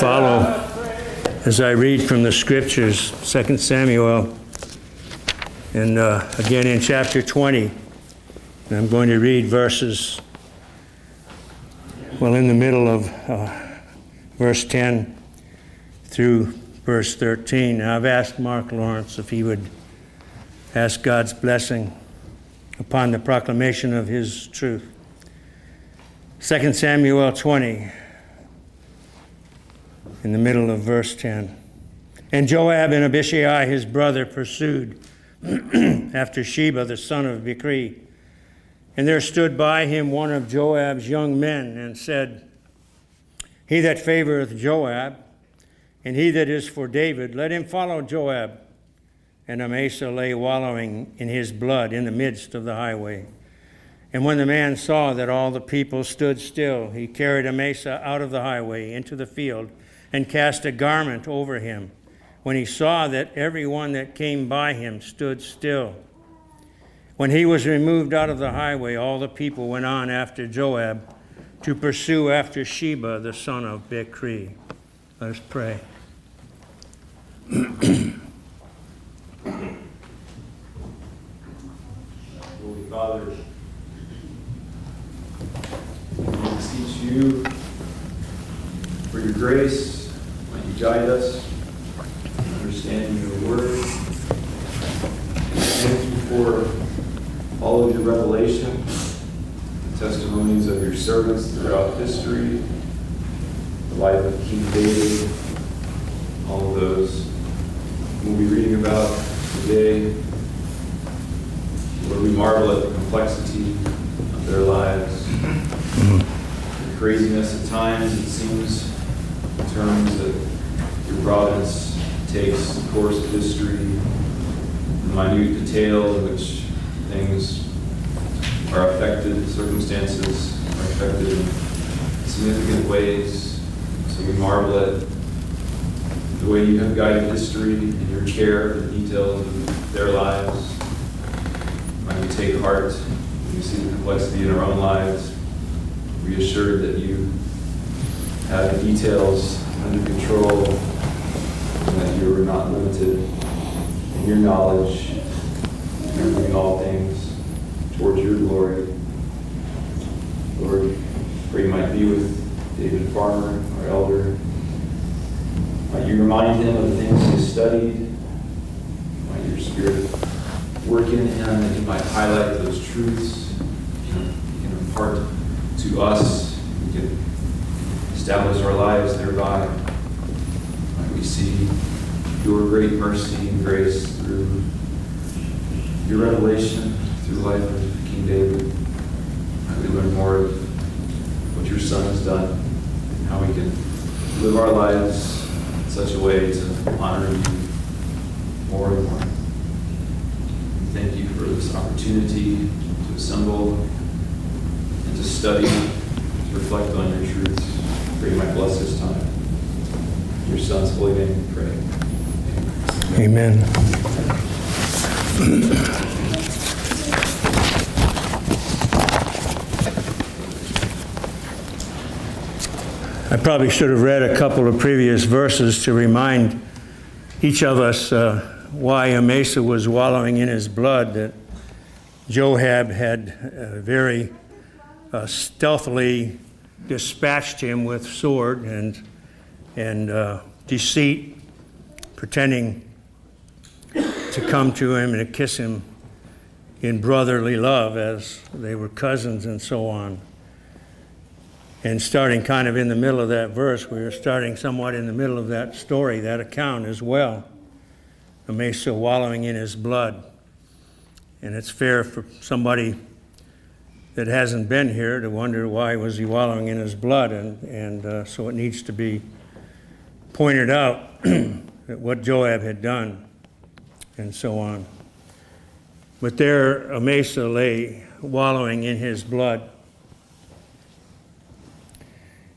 follow as I read from the scriptures, 2 Samuel, and uh, again in chapter 20. And I'm going to read verses, well, in the middle of uh, verse 10 through verse 13. Now, I've asked Mark Lawrence if he would ask God's blessing upon the proclamation of his truth. 2 Samuel 20, in the middle of verse 10. And Joab and Abishai, his brother, pursued after Sheba, the son of Bichri. And there stood by him one of Joab's young men and said, He that favoreth Joab, and he that is for David, let him follow Joab. And Amasa lay wallowing in his blood in the midst of the highway. And when the man saw that all the people stood still, he carried Amasa out of the highway into the field and cast a garment over him. When he saw that every one that came by him stood still. When he was removed out of the highway, all the people went on after Joab to pursue after Sheba, the son of Bichri. Let us pray. Holy Father, we beseech you for your grace, guide us in understanding your word. Thank you for all of your revelation, the testimonies of your servants throughout history, the life of King David, all of those we'll be reading about today. Lord, we marvel at the complexity of their lives, the craziness at times, it seems, in terms that your providence takes the course of history, the minute detail in which things are affected, circumstances are affected in significant ways. So we marvel at the way you have guided history and your care of the details of their lives. Might we take heart when we see the complexity in our own lives, reassured that you have the details under control and that you are not limited in your knowledge and you're doing all things towards your glory. Lord, pray you might be with David Farmer, our elder. Might you remind him of the things he studied. Might your spirit work in him that he might highlight those truths, can, he can impart to us, we can establish our lives thereby. Might we see your great mercy and grace through your revelation, through the life of King David. Might we learn more of what your son has done, and how we can live our lives such a way to honor you more and more. Thank you for this opportunity to assemble and to study, to reflect on your truths. Pray you might bless this time. In your son's holy name we pray. Amen. I probably should have read a couple of previous verses to remind each of us uh, why Amasa was wallowing in his blood, that Joab had uh, very uh, stealthily dispatched him with sword and, and uh, deceit, pretending to come to him and to kiss him in brotherly love as they were cousins and so on. And starting kind of in the middle of that verse, we were starting somewhat in the middle of that story, that account as well. Amasa wallowing in his blood. And it's fair for somebody that hasn't been here to wonder why was he wallowing in his blood. And, and uh, so it needs to be pointed out what Joab had done and so on. But there Amasa lay wallowing in his blood.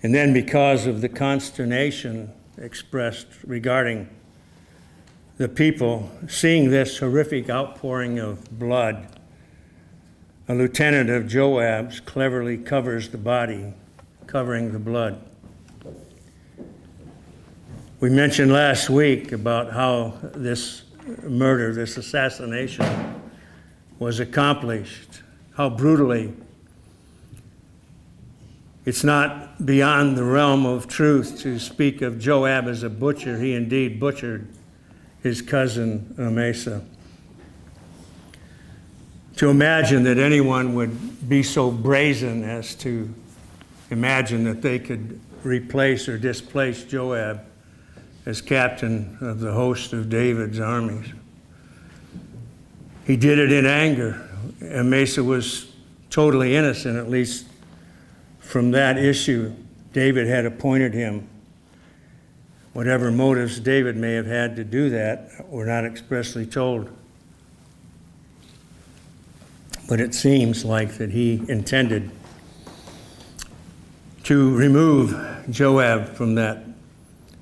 And then, because of the consternation expressed regarding the people seeing this horrific outpouring of blood, a lieutenant of Joab's cleverly covers the body, covering the blood. We mentioned last week about how this murder, this assassination, was accomplished, how brutally. It's not beyond the realm of truth to speak of Joab as a butcher. He indeed butchered his cousin Amasa. To imagine that anyone would be so brazen as to imagine that they could replace or displace Joab as captain of the host of David's armies. He did it in anger. Amasa was totally innocent, at least from that issue. David had appointed him. Whatever motives David may have had to do that were not expressly told. But it seems like that he intended to remove Joab from that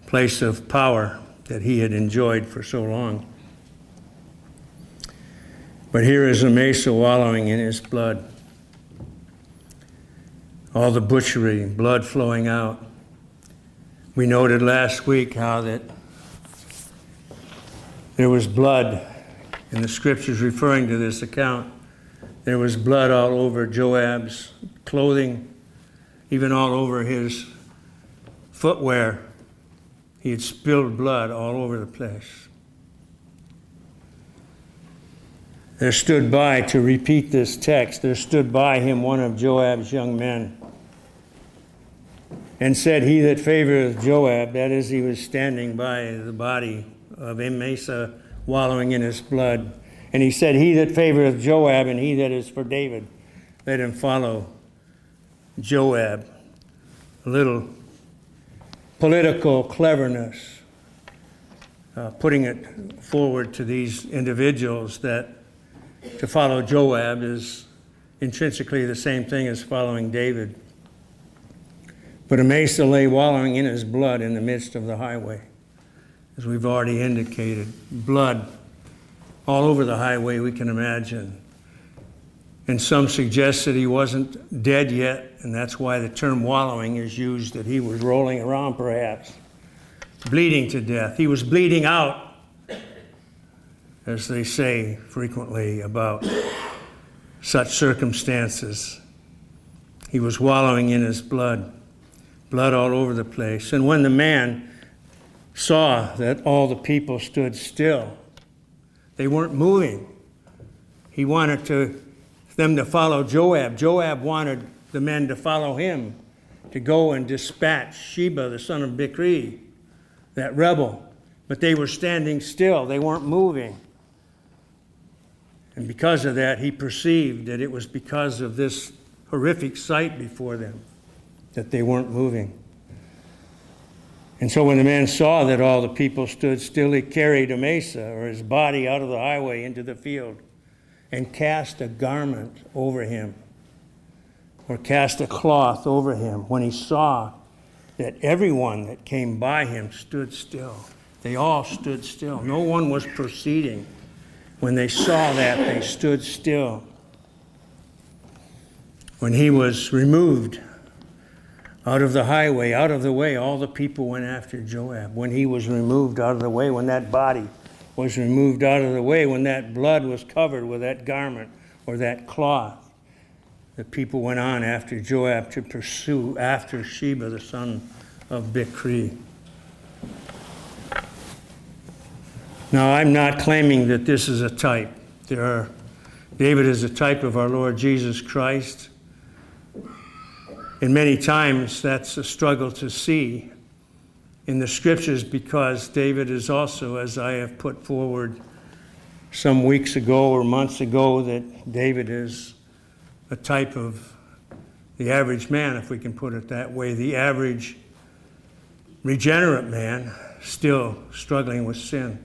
place of power that he had enjoyed for so long. But here is Amasa wallowing in his blood. All the butchery, blood flowing out. We noted last week how that there was blood in the scriptures referring to this account. There was blood all over Joab's clothing, even all over his footwear. He had spilled blood all over the place. There stood by, to repeat this text, there stood by him one of Joab's young men and said, He that favoreth Joab, that is, he was standing by the body of Amasa wallowing in his blood. And he said, He that favoreth Joab and he that is for David, let him follow Joab. A little political cleverness, uh, putting it forward to these individuals that to follow Joab is intrinsically the same thing as following David. But Amasa lay wallowing in his blood in the midst of the highway, as we've already indicated. Blood all over the highway, we can imagine. And some suggest that he wasn't dead yet, and that's why the term wallowing is used, that he was rolling around perhaps, bleeding to death. He was bleeding out, as they say frequently about such circumstances. He was wallowing in his blood, blood all over the place. And when the man saw that all the people stood still, they weren't moving. He wanted to them to follow Joab. Joab wanted the men to follow him, to go and dispatch Sheba, the son of Bichri, that rebel. But they were standing still, they weren't moving. And because of that, he perceived that it was because of this horrific sight before them that they weren't moving. And so when the man saw that all the people stood still, he carried Amasa, or his body, out of the highway into the field and cast a garment over him or cast a cloth over him when he saw that everyone that came by him stood still. They all stood still. No one was proceeding. When they saw that, they stood still. When he was removed out of the highway, out of the way, all the people went after Joab. When he was removed out of the way, when that body was removed out of the way, when that blood was covered with that garment or that cloth, the people went on after Joab to pursue after Sheba, the son of Bichri. Now, I'm not claiming that this is a type. There are, David is a type of our Lord Jesus Christ. And many times that's a struggle to see in the scriptures because David is also, as I have put forward some weeks ago or months ago, that David is a type of the average man, if we can put it that way, the average regenerate man still struggling with sin.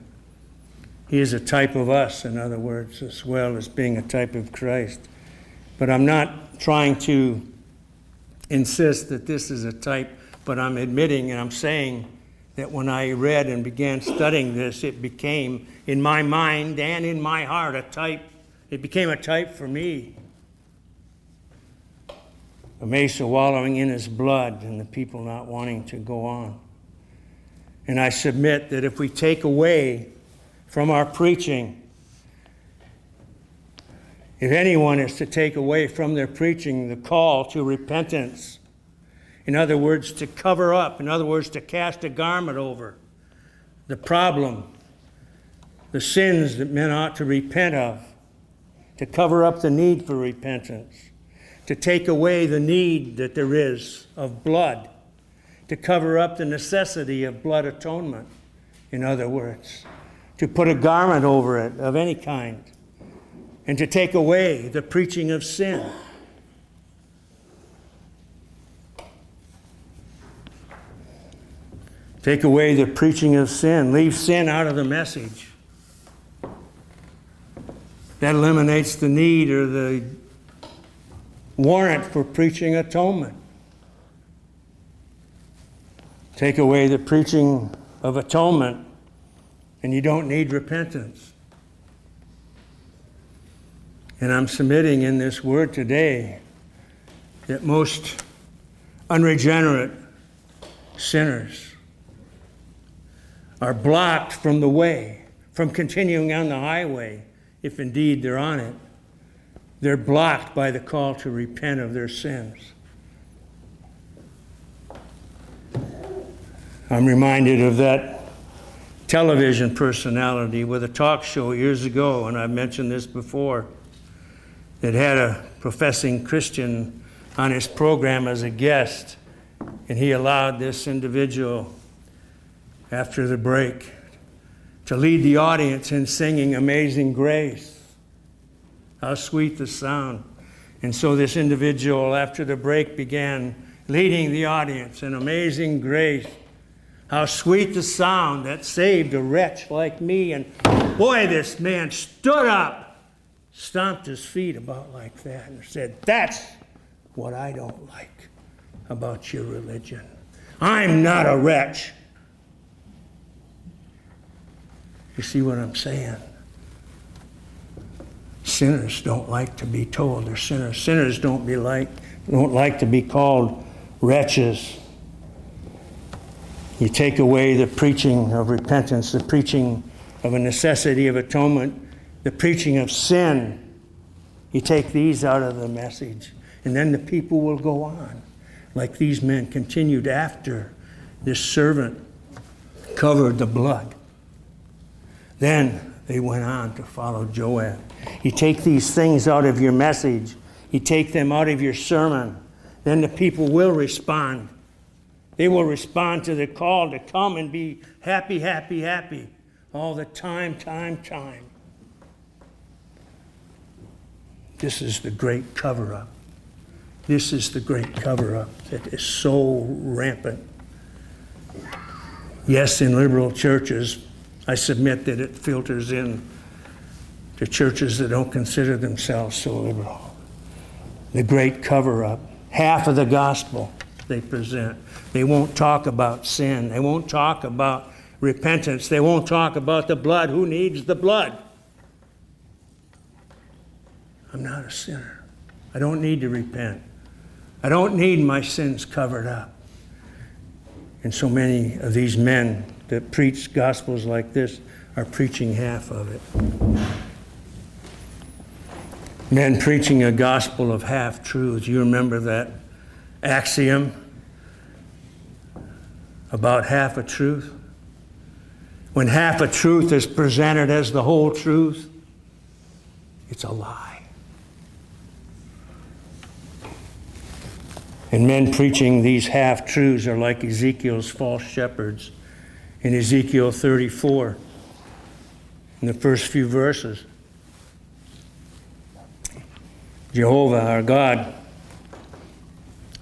He is a type of us, in other words, as well as being a type of Christ. But I'm not trying to insist that this is a type but I'm admitting and I'm saying that when I read and began studying this, it became in my mind and in my heart a type. It became a type for me. Amasa wallowing in his blood and the people not wanting to go on. And I submit that if we take away from our preaching, if anyone is to take away from their preaching the call to repentance, in other words, to cover up, in other words, to cast a garment over the problem, the sins that men ought to repent of, to cover up the need for repentance, to take away the need that there is of blood, to cover up the necessity of blood atonement, in other words, to put a garment over it of any kind, and to take away the preaching of sin. Take away the preaching of sin. Leave sin out of the message. That eliminates the need or the warrant for preaching atonement. Take away the preaching of atonement, and you don't need repentance. And I'm submitting in this word today that most unregenerate sinners are blocked from the way, from continuing on the highway, if indeed they're on it. They're blocked by the call to repent of their sins. I'm reminded of that television personality with a talk show years ago, and I've mentioned this before, that had a professing Christian on his program as a guest, and he allowed this individual after the break to lead the audience in singing Amazing Grace. How sweet the sound. And so this individual, after the break, began leading the audience in Amazing Grace. How sweet the sound that saved a wretch like me. And boy, this man stood up, stomped his feet about like that, and said, That's what I don't like about your religion. I'm not a wretch. You see what I'm saying? Sinners don't like to be told they're sinners. Sinners don't be like don't like to be called wretches. You take away the preaching of repentance, the preaching of a necessity of atonement, the preaching of sin. You take these out of the message, and then the people will go on. Like these men continued after this servant covered the blood. Then they went on to follow Joab. You take these things out of your message, you take them out of your sermon, then the people will respond. They will respond to the call to come and be happy, happy, happy all the time, time, time. This is the great cover up. This is the great cover up that is so rampant. Yes, in liberal churches, I submit that it filters in to churches that don't consider themselves so liberal. The great cover up, half of the gospel they present. They won't talk about sin, they won't talk about repentance, they won't talk about the blood. Who needs the blood? I'm not a sinner. I don't need to repent. I don't need my sins covered up. And so many of these men that preach gospels like this are preaching half of it. Men preaching a gospel of half truths. You remember that axiom about half a truth? When half a truth is presented as the whole truth, it's a lie. And men preaching these half truths are like Ezekiel's false shepherds in Ezekiel 34, in the first few verses. Jehovah, our God,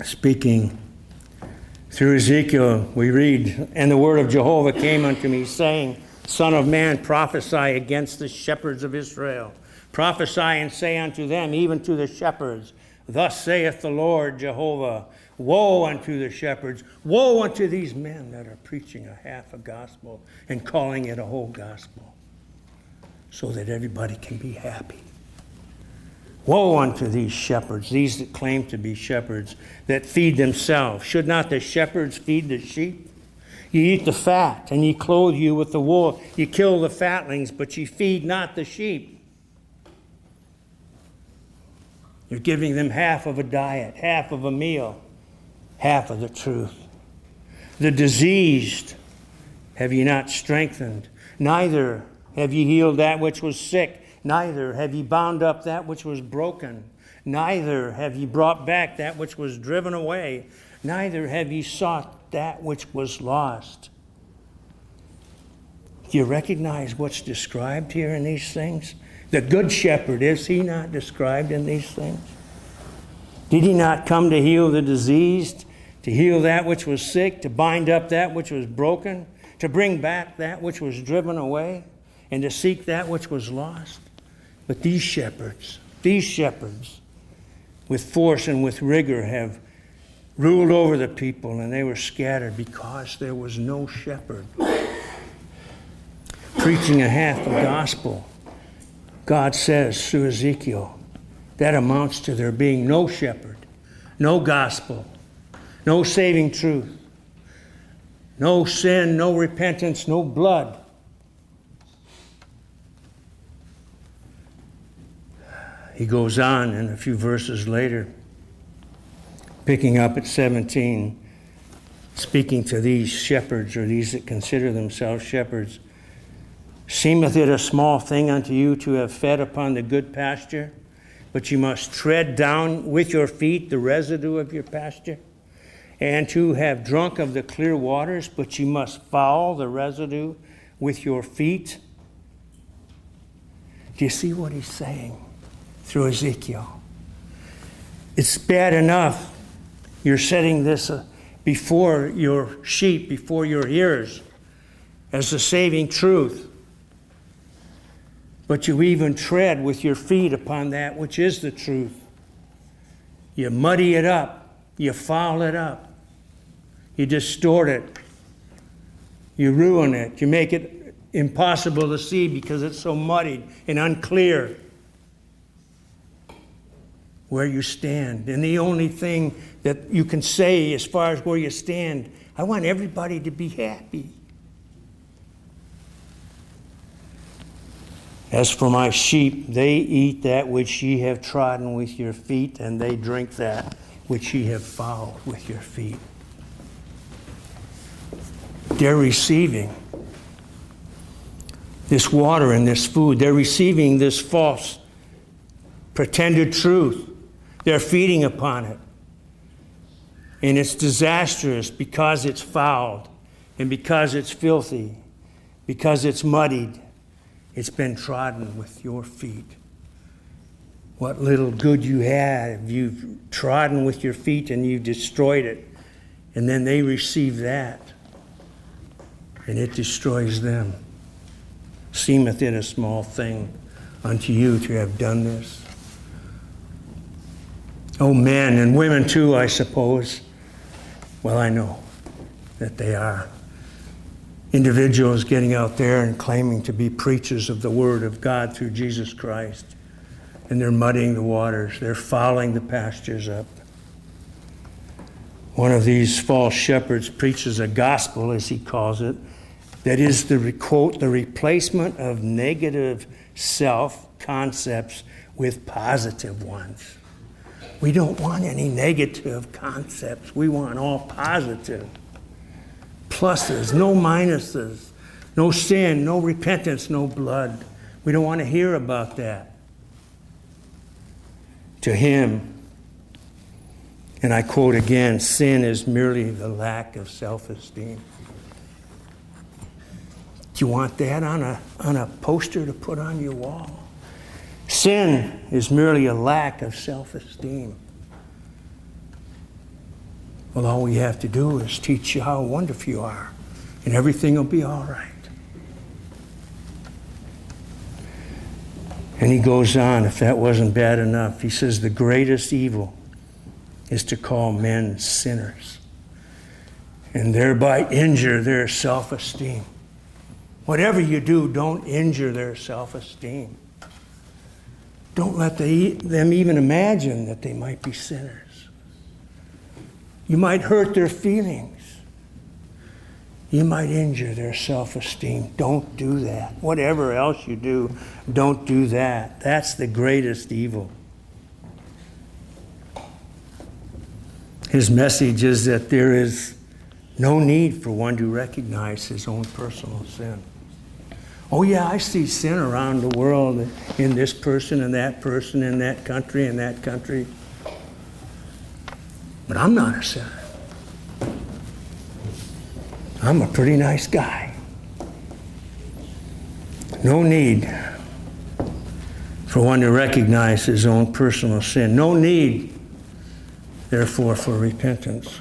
speaking through Ezekiel, we read, And the word of Jehovah came unto me, saying, Son of man, prophesy against the shepherds of Israel. Prophesy and say unto them, even to the shepherds, Thus saith the Lord Jehovah Woe unto the shepherds, woe unto these men that are preaching a half a gospel and calling it a whole gospel so that everybody can be happy. Woe unto these shepherds, these that claim to be shepherds, that feed themselves. Should not the shepherds feed the sheep? You eat the fat, and ye clothe you with the wool. You kill the fatlings, but ye feed not the sheep. You're giving them half of a diet, half of a meal, half of the truth. The diseased have ye not strengthened, neither have ye healed that which was sick, neither have ye bound up that which was broken, neither have ye brought back that which was driven away, neither have ye sought that which was lost. Do you recognize what's described here in these things? The good shepherd, is he not described in these things? Did he not come to heal the diseased, to heal that which was sick, to bind up that which was broken, to bring back that which was driven away, and to seek that which was lost? But these shepherds, these shepherds, with force and with rigor, have ruled over the people, and they were scattered because there was no shepherd. Preaching a half a gospel God says through Ezekiel, that amounts to there being no shepherd, no gospel, no saving truth, no sin, no repentance, no blood. He goes on in a few verses later, picking up at 17, speaking to these shepherds or these that consider themselves shepherds. Seemeth it a small thing unto you to have fed upon the good pasture, but you must tread down with your feet the residue of your pasture? And to have drunk of the clear waters, but you must foul the residue with your feet? Do you see what he's saying through Ezekiel? It's bad enough you're setting this uh, before your sheep, before your ears, as the saving truth but you even tread with your feet upon that which is the truth. You muddy it up, you foul it up, you distort it, you ruin it, you make it impossible to see because it's so muddied and unclear where you stand. And the only thing that you can say as far as where you stand, I want everybody to be happy. As for my sheep, they eat that which ye have trodden with your feet, and they drink that which ye have fouled with your feet. They're receiving this water and this food. They're receiving this false, pretended truth. They're feeding upon it. And it's disastrous because it's fouled, and because it's filthy, because it's muddied it's been trodden with your feet. What little good you have, you've trodden with your feet and you've destroyed it. And then they receive that, and it destroys them. Seemeth it a small thing unto you to have done this? Oh, men and women too, I suppose. Well, I know that they are individuals getting out there and claiming to be preachers of the Word of God through Jesus Christ. And they're muddying the waters, they're fouling the pastures up. One of these false shepherds preaches a gospel, as he calls it, that is the quote, the replacement of negative self concepts with positive ones. We don't want any negative concepts. We want all positive pluses, no minuses, no sin, no repentance, no blood. We don't want to hear about that. To him, and I quote again sin is merely the lack of self esteem. Do you want that on a, on a poster to put on your wall? Sin is merely a lack of self esteem. Well, all we have to do is teach you how wonderful you are, and everything will be all right. And he goes on, if that wasn't bad enough, he says, The greatest evil is to call men sinners and thereby injure their self esteem. Whatever you do, don't injure their self esteem. Don't let them even imagine that they might be sinners. You might hurt their feelings. you might injure their self esteem. Don't do that. Whatever else you do, don't do that. That's the greatest evil. His message is that there is no need for one to recognize his own personal sin. Oh, yeah, I see sin around the world in this person and that person in that country and that country. But I'm not a sinner. I'm a pretty nice guy. No need for one to recognize his own personal sin. No need, therefore, for repentance.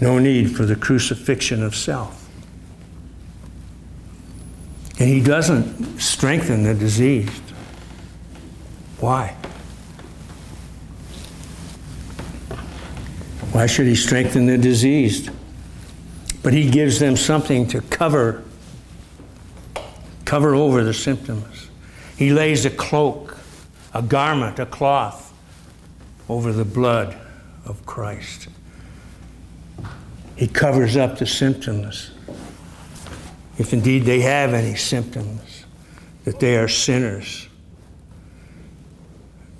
No need for the crucifixion of self. And he doesn't strengthen the diseased. Why? Why should he strengthen the diseased? But he gives them something to cover cover over the symptoms. He lays a cloak, a garment, a cloth over the blood of Christ. He covers up the symptoms if indeed they have any symptoms, that they are sinners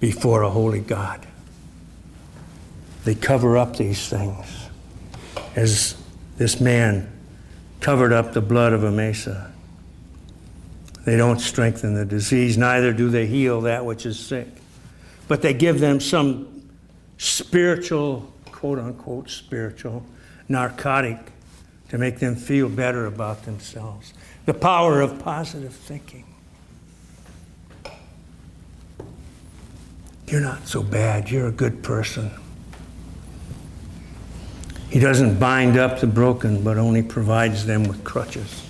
before a holy God. They cover up these things as this man covered up the blood of Amasa. They don't strengthen the disease, neither do they heal that which is sick. But they give them some spiritual, quote unquote, spiritual narcotic to make them feel better about themselves. The power of positive thinking. You're not so bad. You're a good person. He doesn't bind up the broken, but only provides them with crutches.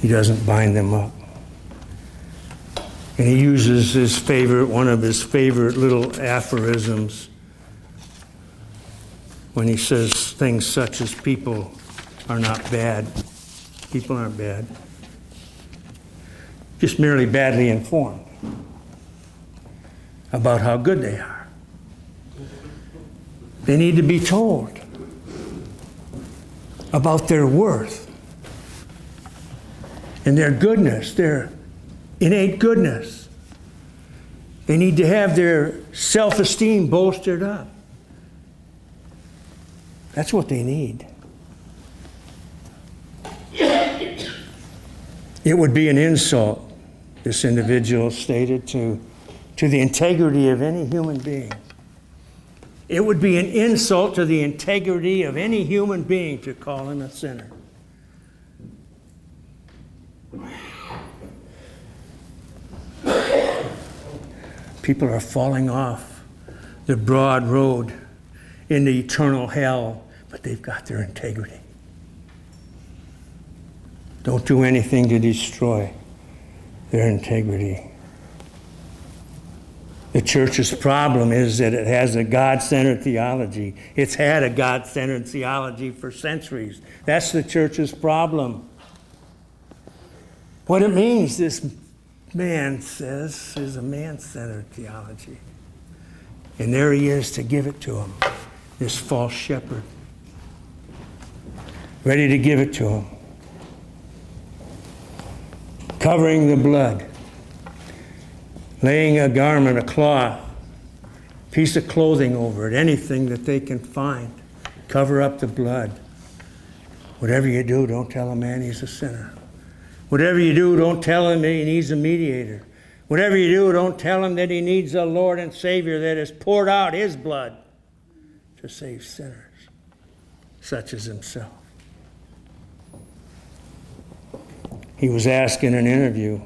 He doesn't bind them up. And he uses his favorite, one of his favorite little aphorisms when he says things such as people are not bad. People aren't bad. Just merely badly informed about how good they are. They need to be told about their worth and their goodness, their innate goodness. They need to have their self esteem bolstered up. That's what they need. It would be an insult, this individual stated, to, to the integrity of any human being. It would be an insult to the integrity of any human being to call him a sinner. People are falling off the broad road into eternal hell but they've got their integrity. Don't do anything to destroy their integrity. The church's problem is that it has a God centered theology. It's had a God centered theology for centuries. That's the church's problem. What it means, this man says, is a man centered theology. And there he is to give it to him, this false shepherd ready to give it to him. Covering the blood, laying a garment, a cloth, piece of clothing over it, anything that they can find. Cover up the blood. Whatever you do, don't tell a man he's a sinner. Whatever you do, don't tell him that he needs a mediator. Whatever you do, don't tell him that he needs a Lord and Savior that has poured out his blood to save sinners, such as himself. He was asked in an interview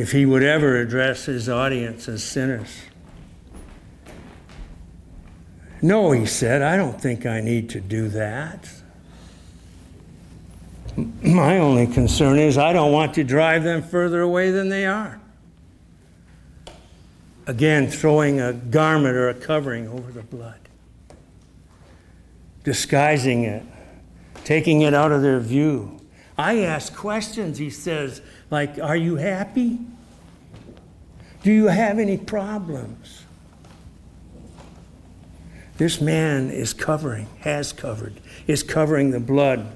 if he would ever address his audience as sinners. No, he said, I don't think I need to do that. My only concern is I don't want to drive them further away than they are. Again, throwing a garment or a covering over the blood, disguising it, taking it out of their view I ask questions, he says, like, Are you happy? Do you have any problems? This man is covering, has covered, is covering the blood.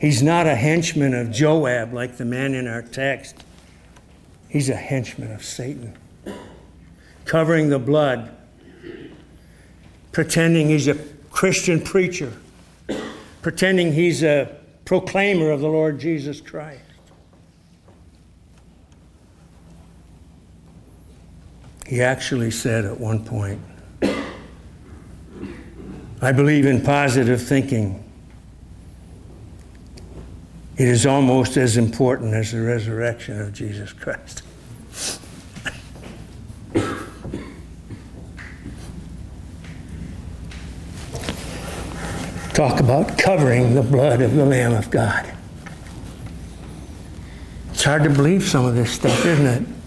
He's not a henchman of Joab like the man in our text. He's a henchman of Satan. Covering the blood, pretending he's a Christian preacher, pretending he's a proclaimer of the Lord Jesus Christ. He actually said at one point, I believe in positive thinking. It is almost as important as the resurrection of Jesus Christ. Talk about covering the blood of the Lamb of God. It's hard to believe some of this stuff, isn't it?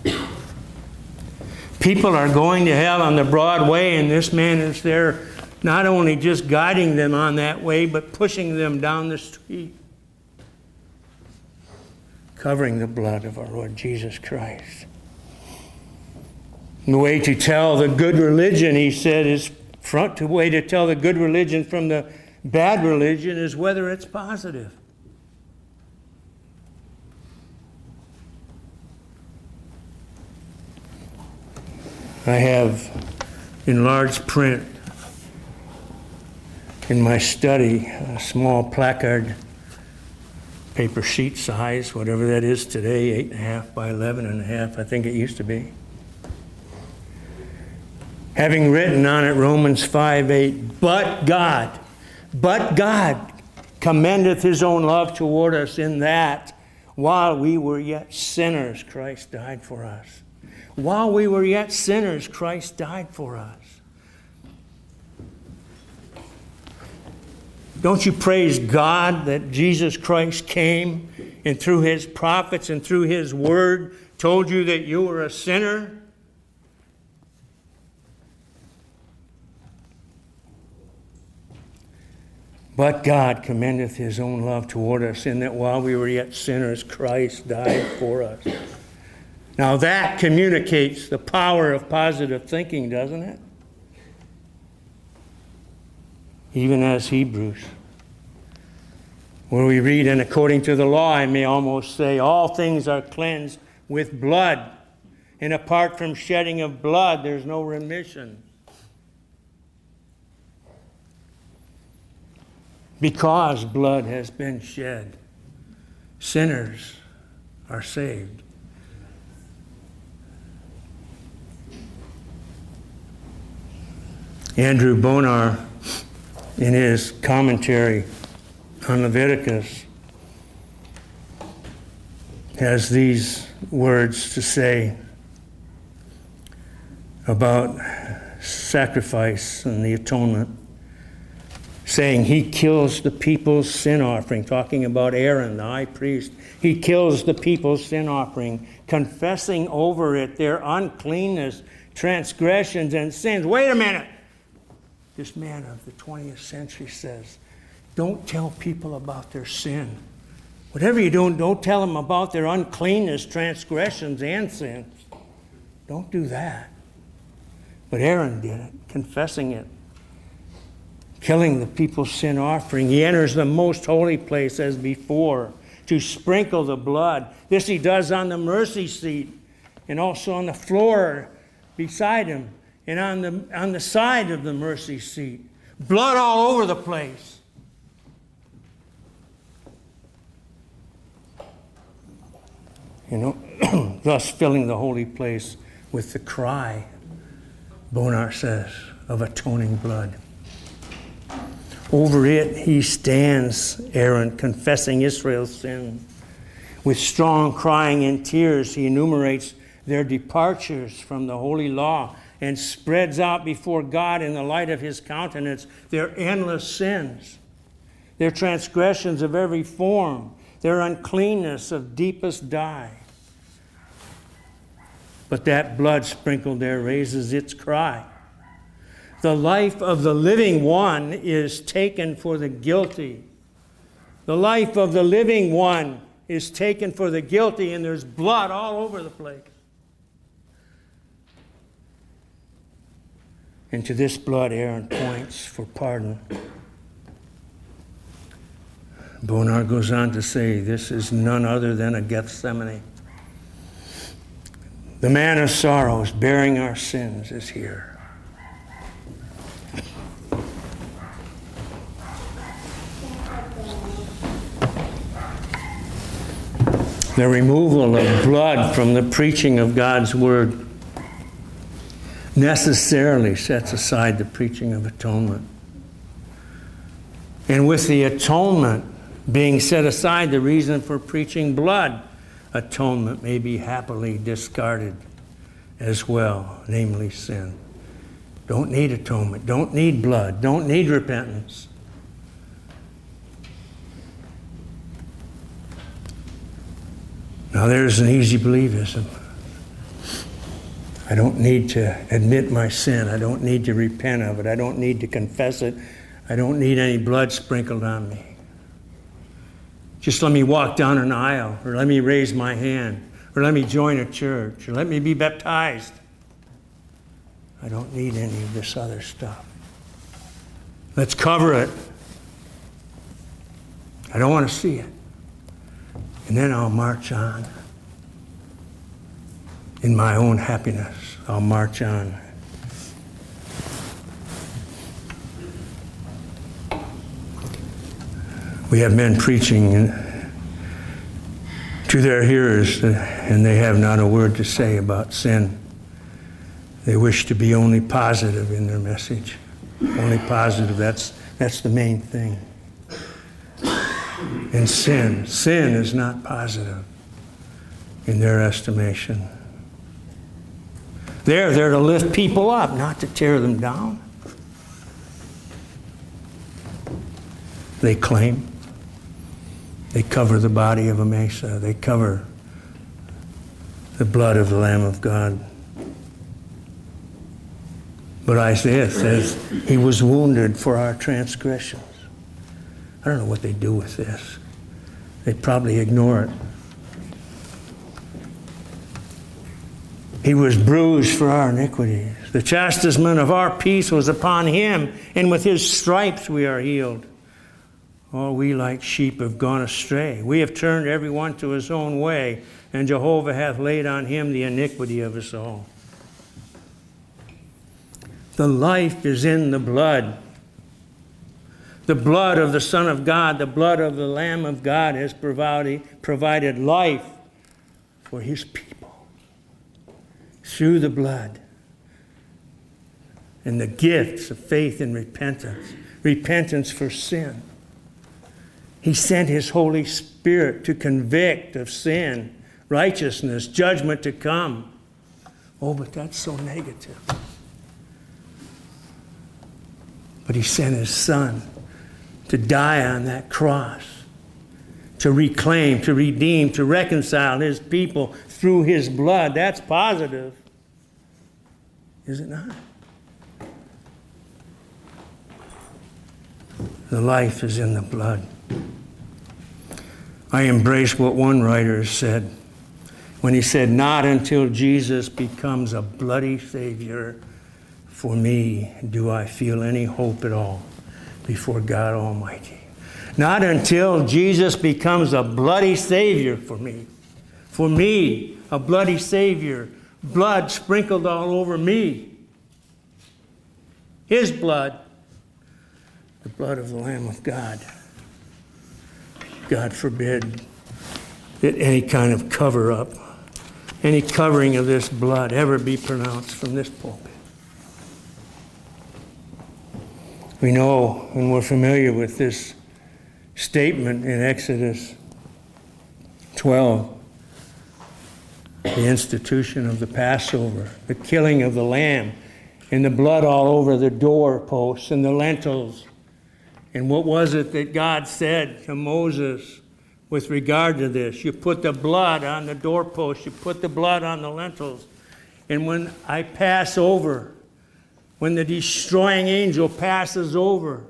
People are going to hell on the broad way, and this man is there not only just guiding them on that way, but pushing them down the street, covering the blood of our Lord Jesus Christ. And the way to tell the good religion, he said, is front to way to tell the good religion from the bad religion is whether it's positive. I have in large print in my study a small placard, paper sheet size, whatever that is today, eight and a half by eleven and a half, I think it used to be. Having written on it Romans 5 8, but God, but God commendeth his own love toward us in that while we were yet sinners, Christ died for us. While we were yet sinners, Christ died for us. Don't you praise God that Jesus Christ came and through his prophets and through his word told you that you were a sinner? But God commendeth his own love toward us in that while we were yet sinners, Christ died for us. Now that communicates the power of positive thinking, doesn't it? Even as Hebrews, where we read, and according to the law, I may almost say, all things are cleansed with blood. And apart from shedding of blood, there's no remission. Because blood has been shed, sinners are saved. Andrew Bonar, in his commentary on Leviticus, has these words to say about sacrifice and the atonement, saying he kills the people's sin offering, talking about Aaron, the high priest. He kills the people's sin offering, confessing over it their uncleanness, transgressions, and sins. Wait a minute this man of the 20th century says, don't tell people about their sin. Whatever you do, don't tell them about their uncleanness, transgressions, and sins. Don't do that. But Aaron did it, confessing it, killing the people's sin offering. He enters the most holy place as before to sprinkle the blood. This he does on the mercy seat and also on the floor beside him and on the, on the side of the mercy seat. Blood all over the place. You know, thus filling the holy place with the cry, Bonar says, of atoning blood. Over it he stands, Aaron, confessing Israel's sin. With strong crying and tears, he enumerates their departures from the holy law and spreads out before God in the light of his countenance their endless sins, their transgressions of every form, their uncleanness of deepest dye. But that blood sprinkled there raises its cry. The life of the living one is taken for the guilty. The life of the living one is taken for the guilty, and there's blood all over the place. And to this blood Aaron points for pardon. Bonar goes on to say, This is none other than a Gethsemane. The man of sorrows, bearing our sins, is here. The removal of blood from the preaching of God's word necessarily sets aside the preaching of atonement. And with the atonement being set aside, the reason for preaching blood atonement may be happily discarded as well, namely sin. Don't need atonement, don't need blood, don't need repentance. Now, there's an easy believism. I don't need to admit my sin. I don't need to repent of it. I don't need to confess it. I don't need any blood sprinkled on me. Just let me walk down an aisle, or let me raise my hand, or let me join a church, or let me be baptized. I don't need any of this other stuff. Let's cover it. I don't want to see it. And then I'll march on. In my own happiness, I'll march on. We have men preaching to their hearers, and they have not a word to say about sin. They wish to be only positive in their message. Only positive. That's, that's the main thing. And sin, sin is not positive in their estimation. They're there to lift people up, not to tear them down. They claim. They cover the body of Amasa. They cover the blood of the Lamb of God. But Isaiah says he was wounded for our transgressions. I don't know what they do with this. They probably ignore it. He was bruised for our iniquities. The chastisement of our peace was upon him, and with his stripes we are healed. All we like sheep have gone astray. We have turned every one to his own way, and Jehovah hath laid on him the iniquity of us all. The life is in the blood. The blood of the Son of God, the blood of the Lamb of God has provided, provided life for his people through the blood and the gifts of faith and repentance, repentance for sin. He sent his Holy Spirit to convict of sin, righteousness, judgment to come. Oh, but that's so negative. But he sent his son to die on that cross, to reclaim, to redeem, to reconcile his people through his blood. That's positive, is it not? The life is in the blood. I embrace what one writer said when he said, Not until Jesus becomes a bloody Savior for me do I feel any hope at all before God Almighty. Not until Jesus becomes a bloody Savior for me. For me, a bloody Savior, blood sprinkled all over me. His blood, the blood of the Lamb of God. God forbid that any kind of cover up, any covering of this blood ever be pronounced from this pulpit. We know and we're familiar with this statement in Exodus 12 the institution of the Passover, the killing of the lamb, and the blood all over the doorposts and the lentils. And what was it that God said to Moses with regard to this? You put the blood on the doorposts, you put the blood on the lentils. And when I pass over, when the destroying angel passes over.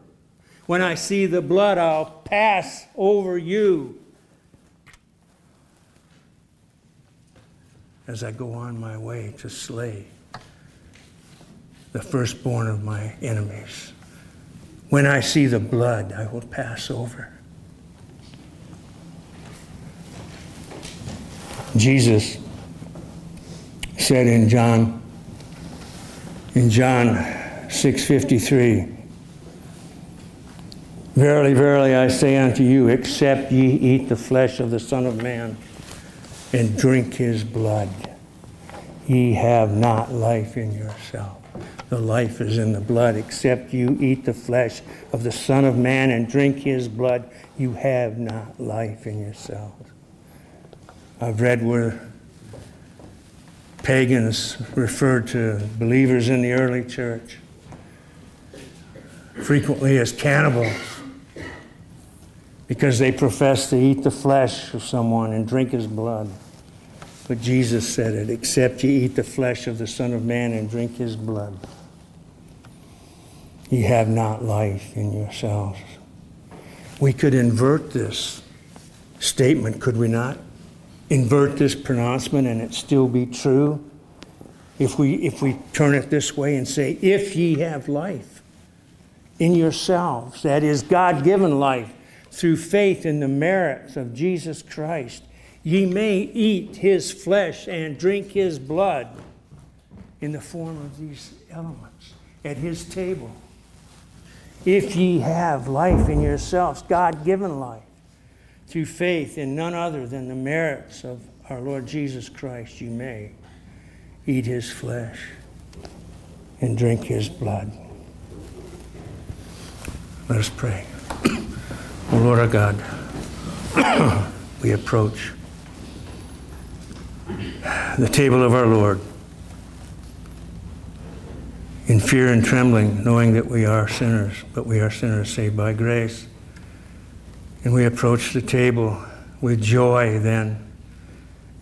When I see the blood, I'll pass over you as I go on my way to slay the firstborn of my enemies. When I see the blood, I will pass over. Jesus said in John in John 6:53 Verily verily I say unto you except ye eat the flesh of the son of man and drink his blood. Ye have not life in yourself. The life is in the blood. Except you eat the flesh of the son of man and drink his blood you have not life in yourselves I've read where pagans referred to believers in the early church frequently as cannibals because they professed to eat the flesh of someone and drink his blood. But Jesus said it except ye eat the flesh of the Son of Man and drink his blood, ye have not life in yourselves. We could invert this statement, could we not? invert this pronouncement and it still be true if we if we turn it this way and say if ye have life in yourselves that is god-given life through faith in the merits of jesus christ ye may eat his flesh and drink his blood in the form of these elements at his table if ye have life in yourselves god-given life through faith in none other than the merits of our Lord Jesus Christ, you may eat his flesh and drink his blood. Let us pray. O Lord our God, we approach the table of our Lord in fear and trembling, knowing that we are sinners, but we are sinners saved by grace. And we approach the table with joy then.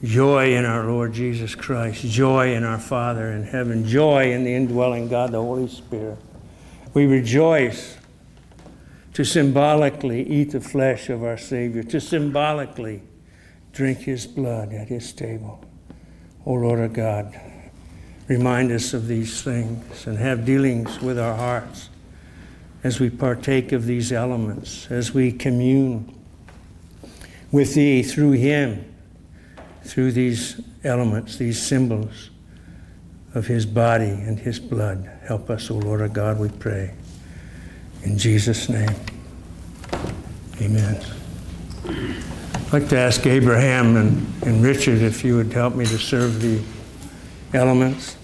Joy in our Lord Jesus Christ, joy in our Father in heaven, joy in the indwelling God, the Holy Spirit. We rejoice to symbolically eat the flesh of our Savior, to symbolically drink his blood at his table. O Lord our God, remind us of these things and have dealings with our hearts as we partake of these elements, as we commune with Thee through Him, through these elements, these symbols of His body and His blood. Help us, O Lord our God, we pray. In Jesus' name, amen. I'd like to ask Abraham and, and Richard if you would help me to serve the elements.